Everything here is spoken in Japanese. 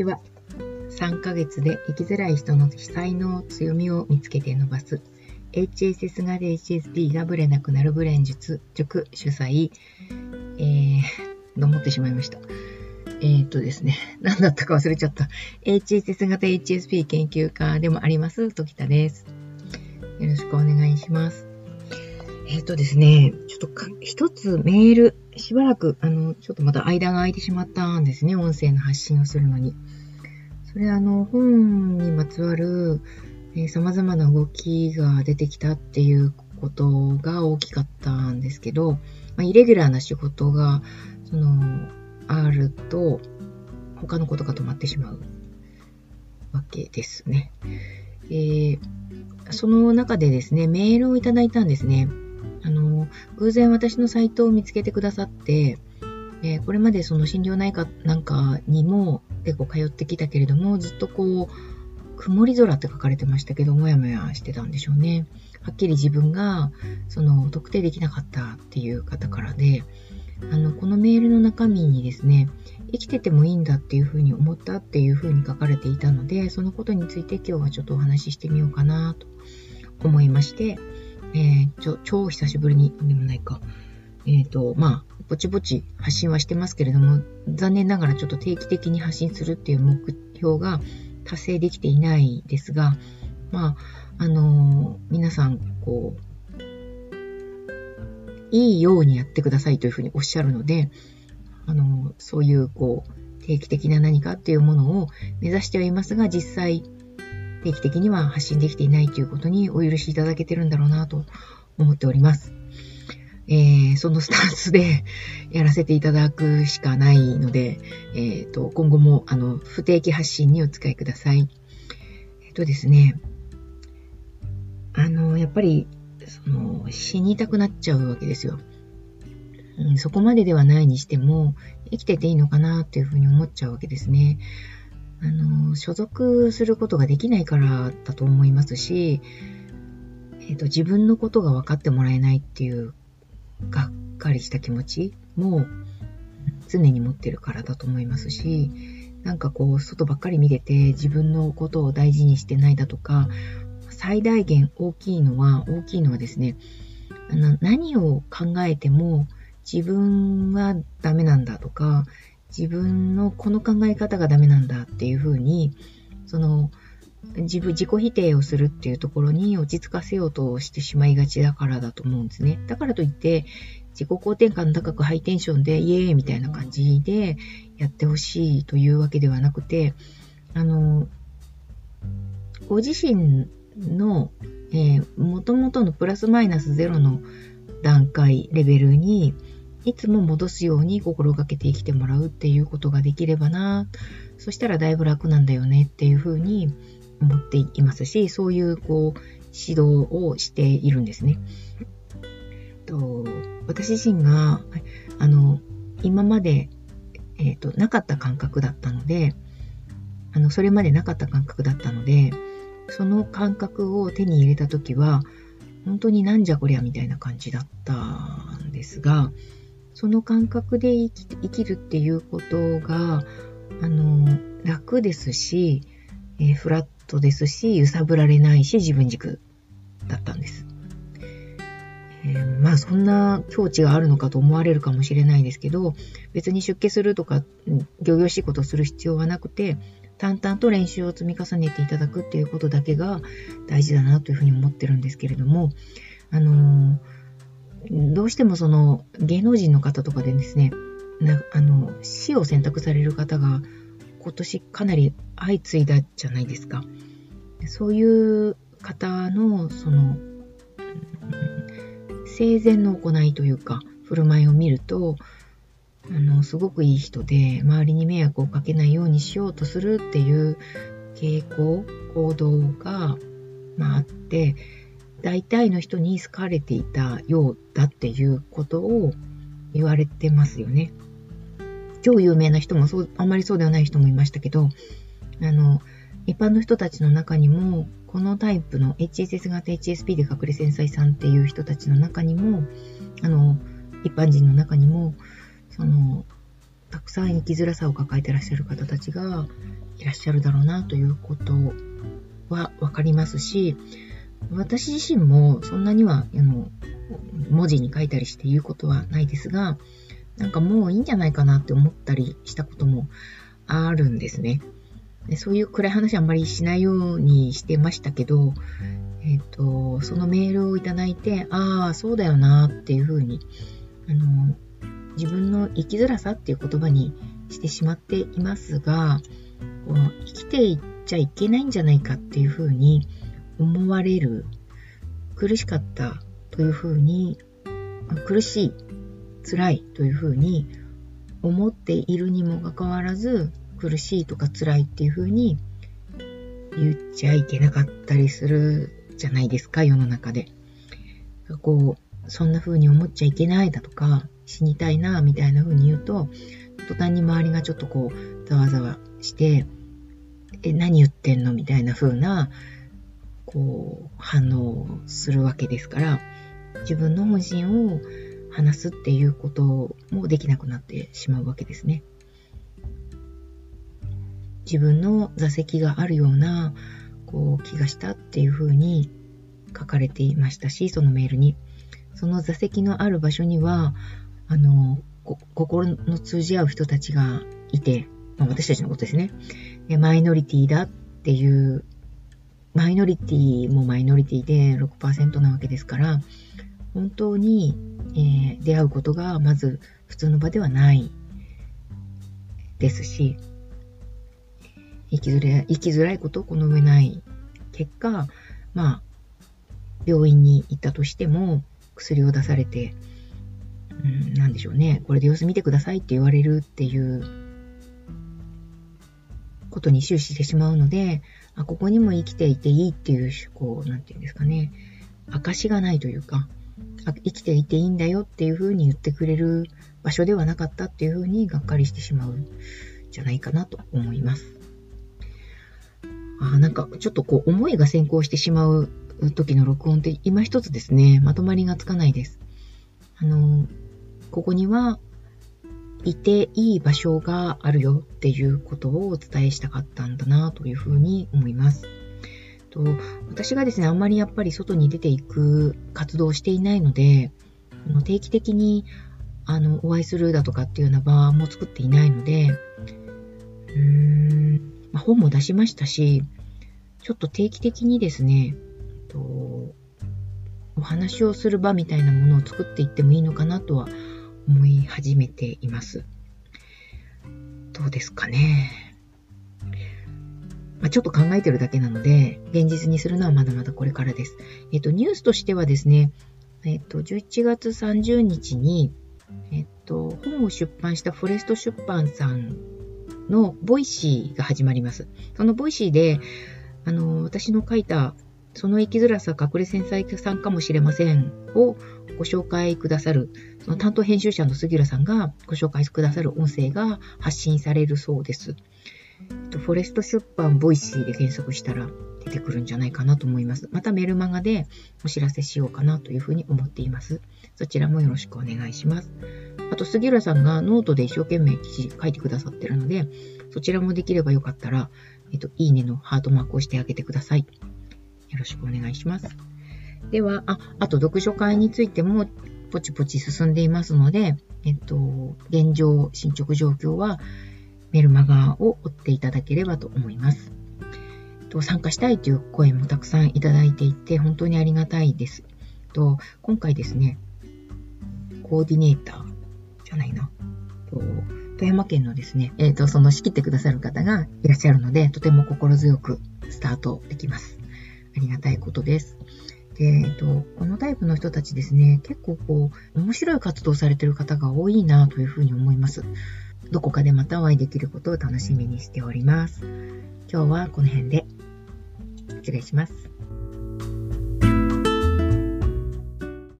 ちは。3ヶ月で生きづらい人の才能、強みを見つけて伸ばす。HSS 型 HSP がブレなくなるブレン術、塾主催、えー、と思ってしまいました。えー、とですね、何だったか忘れちゃった。HSS 型 HSP 研究家でもあります、時田です。よろしくお願いします。えっ、とですね、ちょっと一つメール、しばらく、あの、ちょっとまた間が空いてしまったんですね、音声の発信をするのに。それあの、本にまつわる、えー、様々な動きが出てきたっていうことが大きかったんですけど、まあ、イレギュラーな仕事が、その、あると、他のことが止まってしまうわけですね。えー、その中でですね、メールをいただいたんですね。あの、偶然私のサイトを見つけてくださって、えー、これまでその心療内科なんかにも結構通ってきたけれども、ずっとこう、曇り空って書かれてましたけど、もやもやしてたんでしょうね。はっきり自分が、その、特定できなかったっていう方からで、あの、このメールの中身にですね、生きててもいいんだっていうふうに思ったっていうふうに書かれていたので、そのことについて今日はちょっとお話ししてみようかなと思いまして、えー、ちょ超久しぶりに、でもないか、えっ、ー、と、まあ、ぼちぼち発信はしてますけれども、残念ながらちょっと定期的に発信するっていう目標が達成できていないですが、まあ、あのー、皆さん、こう、いいようにやってくださいというふうにおっしゃるので、あの、そういう、こう、定期的な何かっていうものを目指してはいますが、実際、定期的には発信できていないということにお許しいただけてるんだろうなと思っております。えー、そのスタンスでやらせていただくしかないので、えーと、今後もあの不定期発信にお使いください。えっ、ー、とですね、あの、やっぱり、その、死にたくなっちゃうわけですよ。うん、そこまでではないにしても、生きてていいのかなっていうふうに思っちゃうわけですね。あの、所属することができないからだと思いますし、えっ、ー、と、自分のことが分かってもらえないっていうがっかりした気持ちも常に持ってるからだと思いますし、なんかこう、外ばっかり見てて自分のことを大事にしてないだとか、最大限大きいのは、大きいのはですね、あの何を考えても自分はダメなんだとか、自分のこの考え方がダメなんだっていうふうに、その、自分、自己否定をするっていうところに落ち着かせようとしてしまいがちだからだと思うんですね。だからといって、自己肯定感高くハイテンションでイエーイみたいな感じでやってほしいというわけではなくて、あの、ご自身の、えー、元々のプラスマイナスゼロの段階、レベルに、いつも戻すように心がけて生きてもらうっていうことができればな、そしたらだいぶ楽なんだよねっていうふうに思っていますし、そういうこう指導をしているんですね。と私自身があの今まで、えーと、なかった感覚だったのであのそれまでなかった感覚だったのでその感覚を手に入れた時は本当になんじゃこりゃみたいな感じだったんですがその感覚で生き生きるっていうことがあの楽ですし、えー、フラットですし、揺さぶられないし、自分軸だったんです。えー、まあそんな境地があるのかと思われるかもしれないですけど、別に出家するとか、行々しいことをする必要はなくて、淡々と練習を積み重ねていただくっていうことだけが大事だなというふうに思ってるんですけれども、あのー、どうしてもその芸能人の方とかでですね、なあの死を選択される方が今年かなり相次いだじゃないですか。そういう方の、その、生前の行いというか、振る舞いを見ると、あの、すごくいい人で、周りに迷惑をかけないようにしようとするっていう傾向、行動が、まあ、あって、大体の人に好かれていたようだっていうことを言われてますよね。超有名な人もそう、あんまりそうではない人もいましたけど、あの、一般の人たちの中にも、このタイプの HSS 型 HSP で隠れ繊細さんっていう人たちの中にも、あの、一般人の中にも、その、たくさん生きづらさを抱えてらっしゃる方たちがいらっしゃるだろうなということはわかりますし、私自身もそんなには、あの、文字に書いたりして言うことはないですが、なんかもういいんじゃないかなって思ったりしたこともあるんですね。でそういう暗い話あんまりしないようにしてましたけど、えっ、ー、と、そのメールをいただいて、ああ、そうだよなっていうふうに、あの、自分の生きづらさっていう言葉にしてしまっていますが、こう生きていっちゃいけないんじゃないかっていうふうに思われる、苦しかったというふうに、苦しい、辛いというふうに思っているにもかかわらず、苦しいとか辛いっていうふうに言っちゃいけなかったりするじゃないですか、世の中で。こう、そんな風に思っちゃいけないだとか、死にたいな、みたいな風に言うと、途端に周りがちょっとこう、ざわざわして、え、何言ってんのみたいな風な、こう、反応するわけですから、自分の本心を話すっていうこともできなくなってしまうわけですね。自分の座席があるような、こう、気がしたっていうふうに書かれていましたし、そのメールに。その座席のある場所には、あの、心の通じ合う人たちがいて、まあ、私たちのことですね。マイノリティだっていう、マイノリティもマイノリティで6%なわけですから、本当に、えー、出会うことがまず普通の場ではないですし、生きづらい、生きづらいことをこの上ない結果、まあ、病院に行ったとしても、薬を出されて、うん、なんでしょうね。これで様子見てくださいって言われるっていうことに終始してしまうので、あ、ここにも生きていていいっていう、こう、なんていうんですかね。証がないというか、あ生きていていいんだよっていうふうに言ってくれる場所ではなかったっていうふうにがっかりしてしまうんじゃないかなと思います。あなんかちょっとこう思いが先行してしまう時の録音って今一つですね、まとまりがつかないです。あの、ここにはいていい場所があるよっていうことをお伝えしたかったんだなというふうに思います。と私がですね、あんまりやっぱり外に出ていく活動をしていないので、定期的にあのお会いするだとかっていうような場も作っていないので、うーんま、本も出しましたし、ちょっと定期的にですね、とお話をする場みたいなものを作っていってもいいのかなとは思い始めています。どうですかね。まあ、ちょっと考えてるだけなので、現実にするのはまだまだこれからです。えっと、ニュースとしてはですね、えっと、11月30日に、えっと、本を出版したフォレスト出版さんの Voicy が始まります。その Voicy で、あの、私の書いた、その生きづらさ隠れ繊細さんかもしれませんをご紹介くださる、その担当編集者の杉浦さんがご紹介くださる音声が発信されるそうです。フォレスト出版 Voicy で検索したら出てくるんじゃないかなと思います。またメルマガでお知らせしようかなというふうに思っています。そちらもよろしくお願いします。あと、杉浦さんがノートで一生懸命記事書いてくださってるので、そちらもできればよかったら、えっと、いいねのハートマークをしてあげてください。よろしくお願いします。では、あ、あと読書会についてもポチポチ進んでいますので、えっと、現状、進捗状況はメルマガを追っていただければと思います。と参加したいという声もたくさんいただいていて、本当にありがたいです。と今回ですね、コーディネーターじゃないな。と富山県のですね、えっ、ー、と、その仕切ってくださる方がいらっしゃるので、とても心強くスタートできます。ありがたいことです。で、えっ、と、このタイプの人たちですね、結構こう、面白い活動されてる方が多いなというふうに思います。どこかでまたお会いできることを楽しみにしております。今日はこの辺で失礼します。